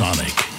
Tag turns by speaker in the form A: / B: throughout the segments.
A: Sonic.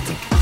B: Paul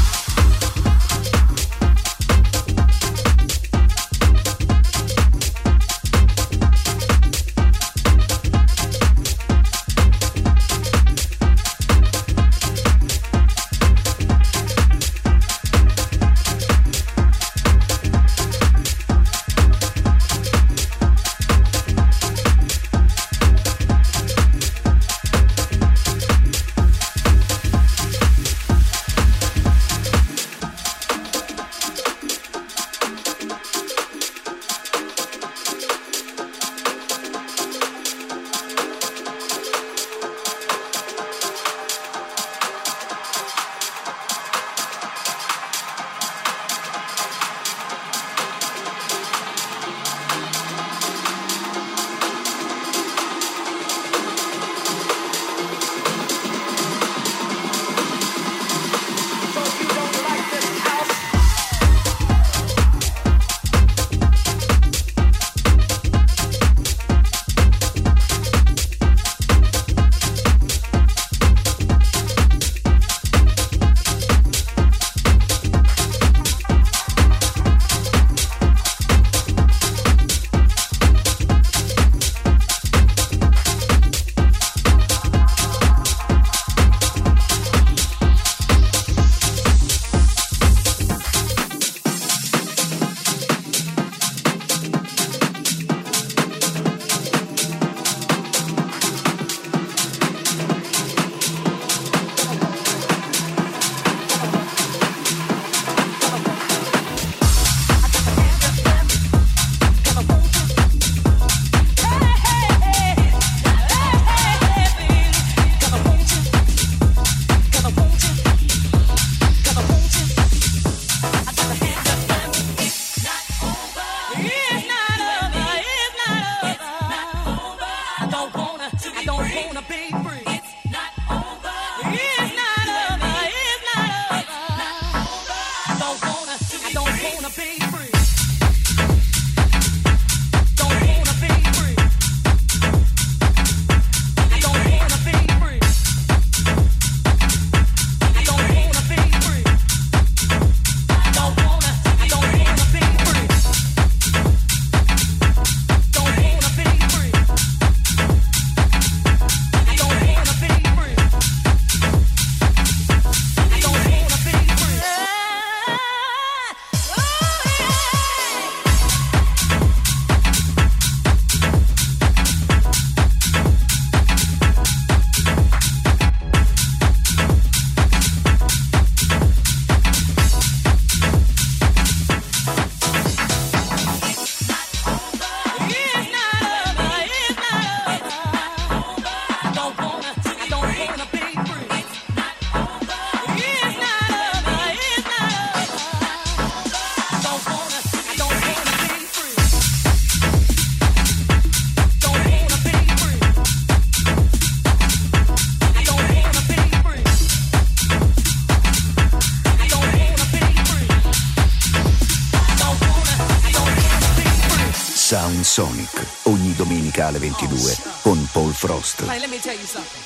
C: 2022 con Paul Frost.
D: Honey, let me tell you something.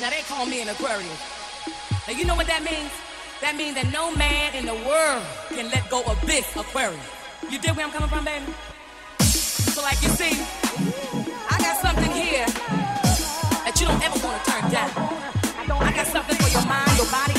D: Now they call me an Aquarius. Now you know what that means? That means that no man in the world can let go of this Aquarius. You dig where I'm coming from, baby? So like you see, I got something here that you don't ever want to turn down. I got something for your mind, your body,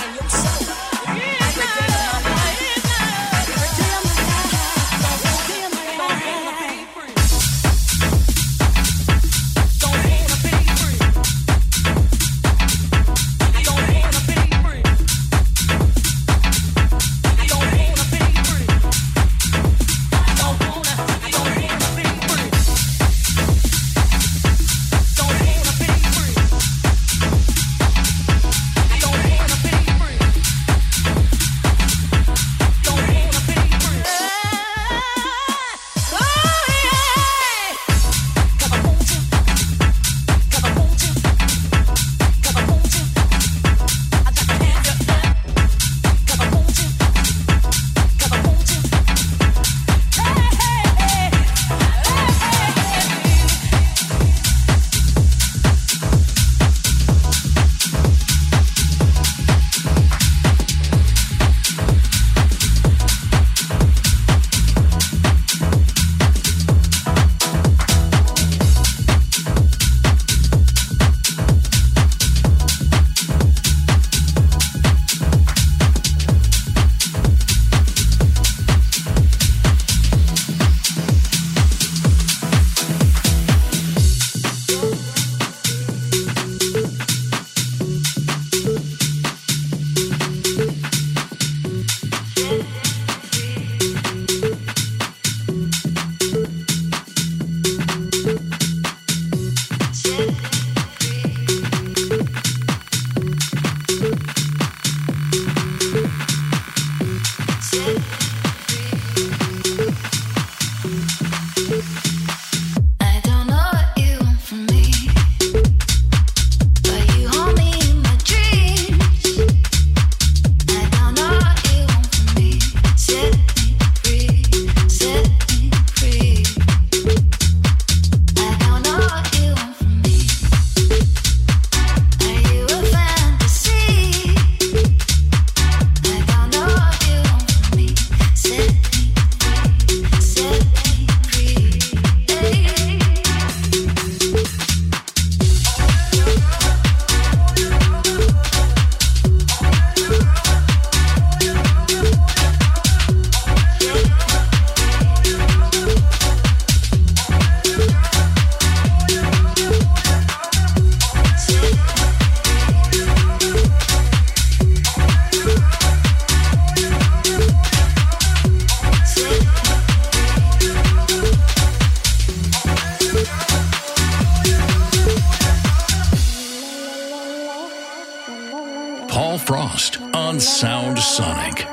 E: Paul Frost on Sound Sonic.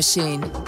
F: Machine.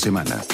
G: Semana.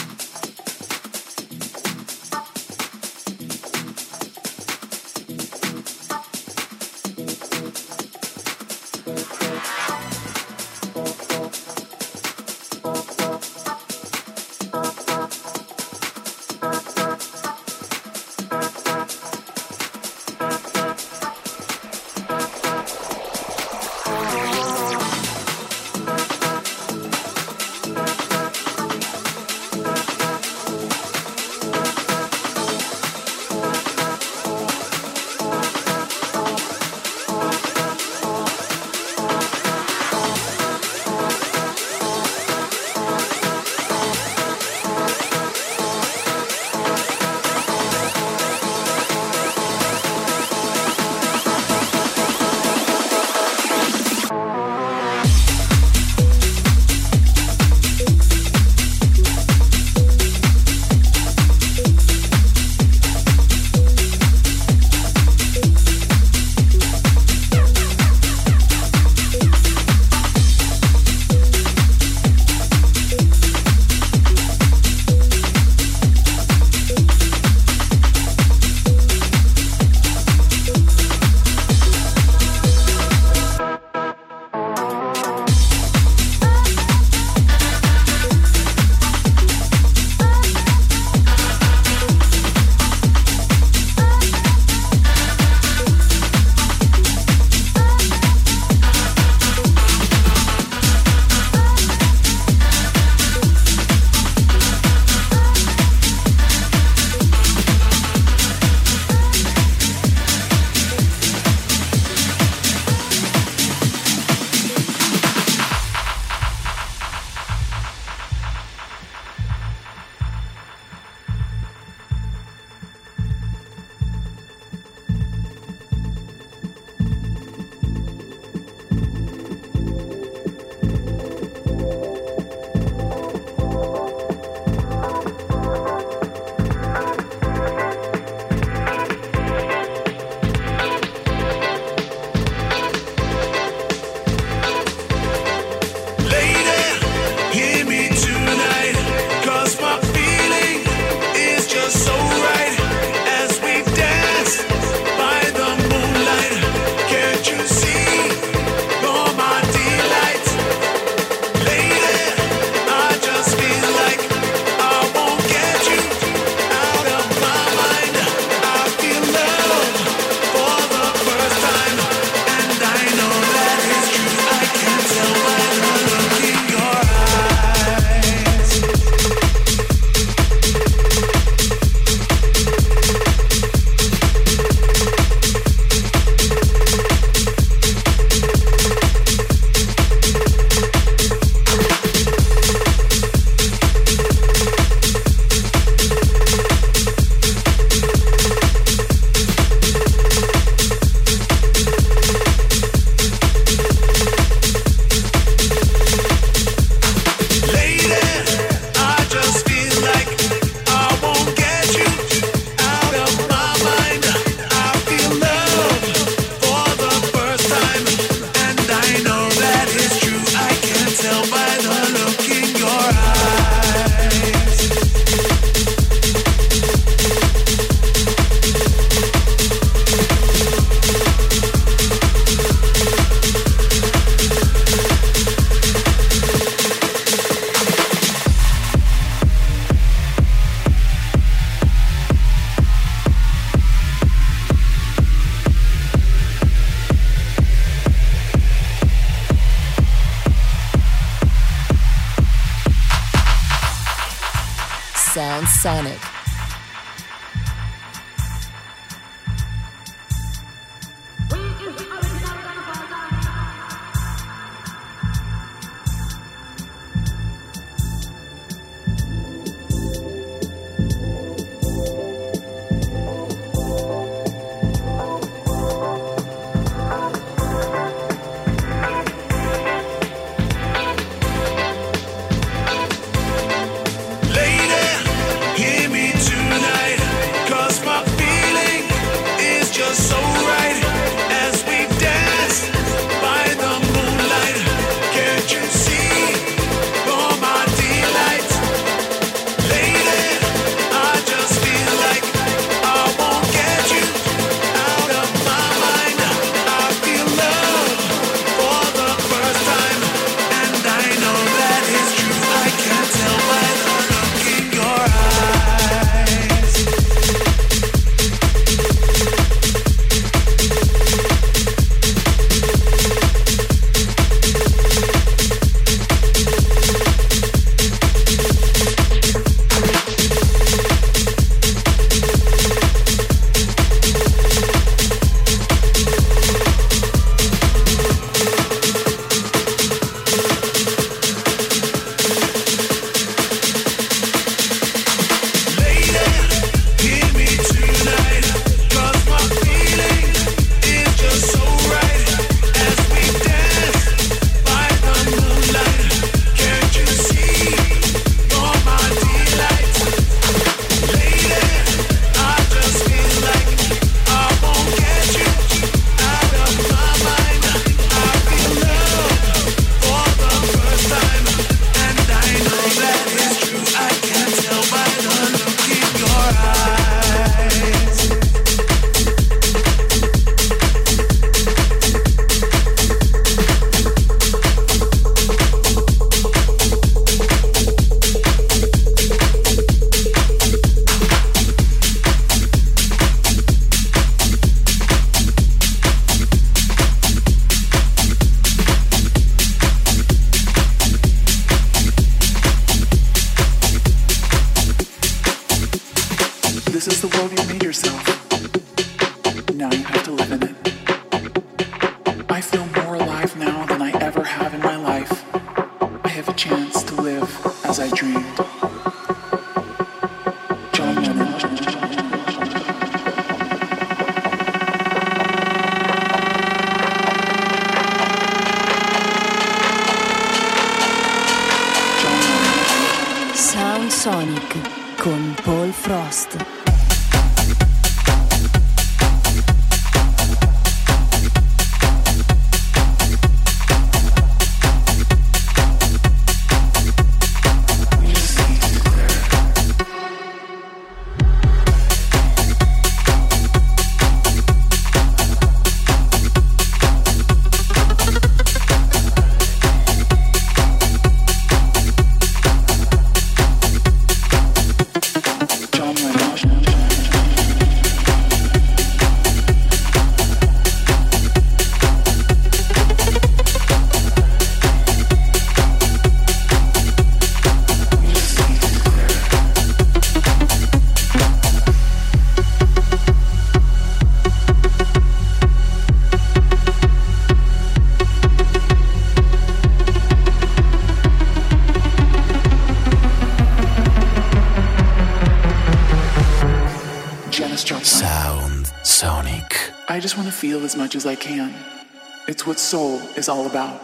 H: is all about.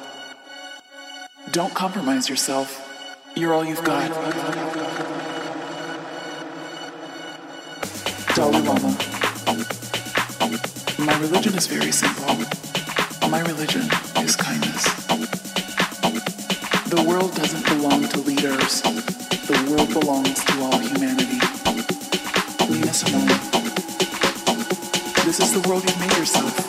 H: Don't compromise yourself. You're all you've got. Dalai Lama. My religion is very simple. My religion is kindness. The world doesn't belong to leaders. The world belongs to all humanity. Lean us home. This is the world you've made yourself.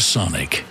F: Sonic.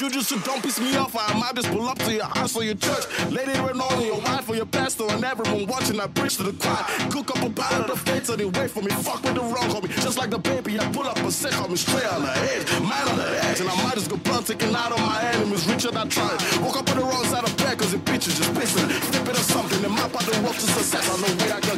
I: you just
J: so don't piss me off. I might just pull up to your house or your church. Lady run on your wife or your pastor and everyone watching. I preach to the crowd. Cook up a pile of the faith they wait for me. Fuck with the wrong homie. Just like the baby, I pull up a sick homie straight on the head. Man on the edge. And I might just go blunt taking out on my enemies. Richard, I try. Walk up on the wrong side of bed cause the bitches just pissing. Flipping or something. And map out the road to success. I know where I got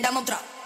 K: Dá um mão troca.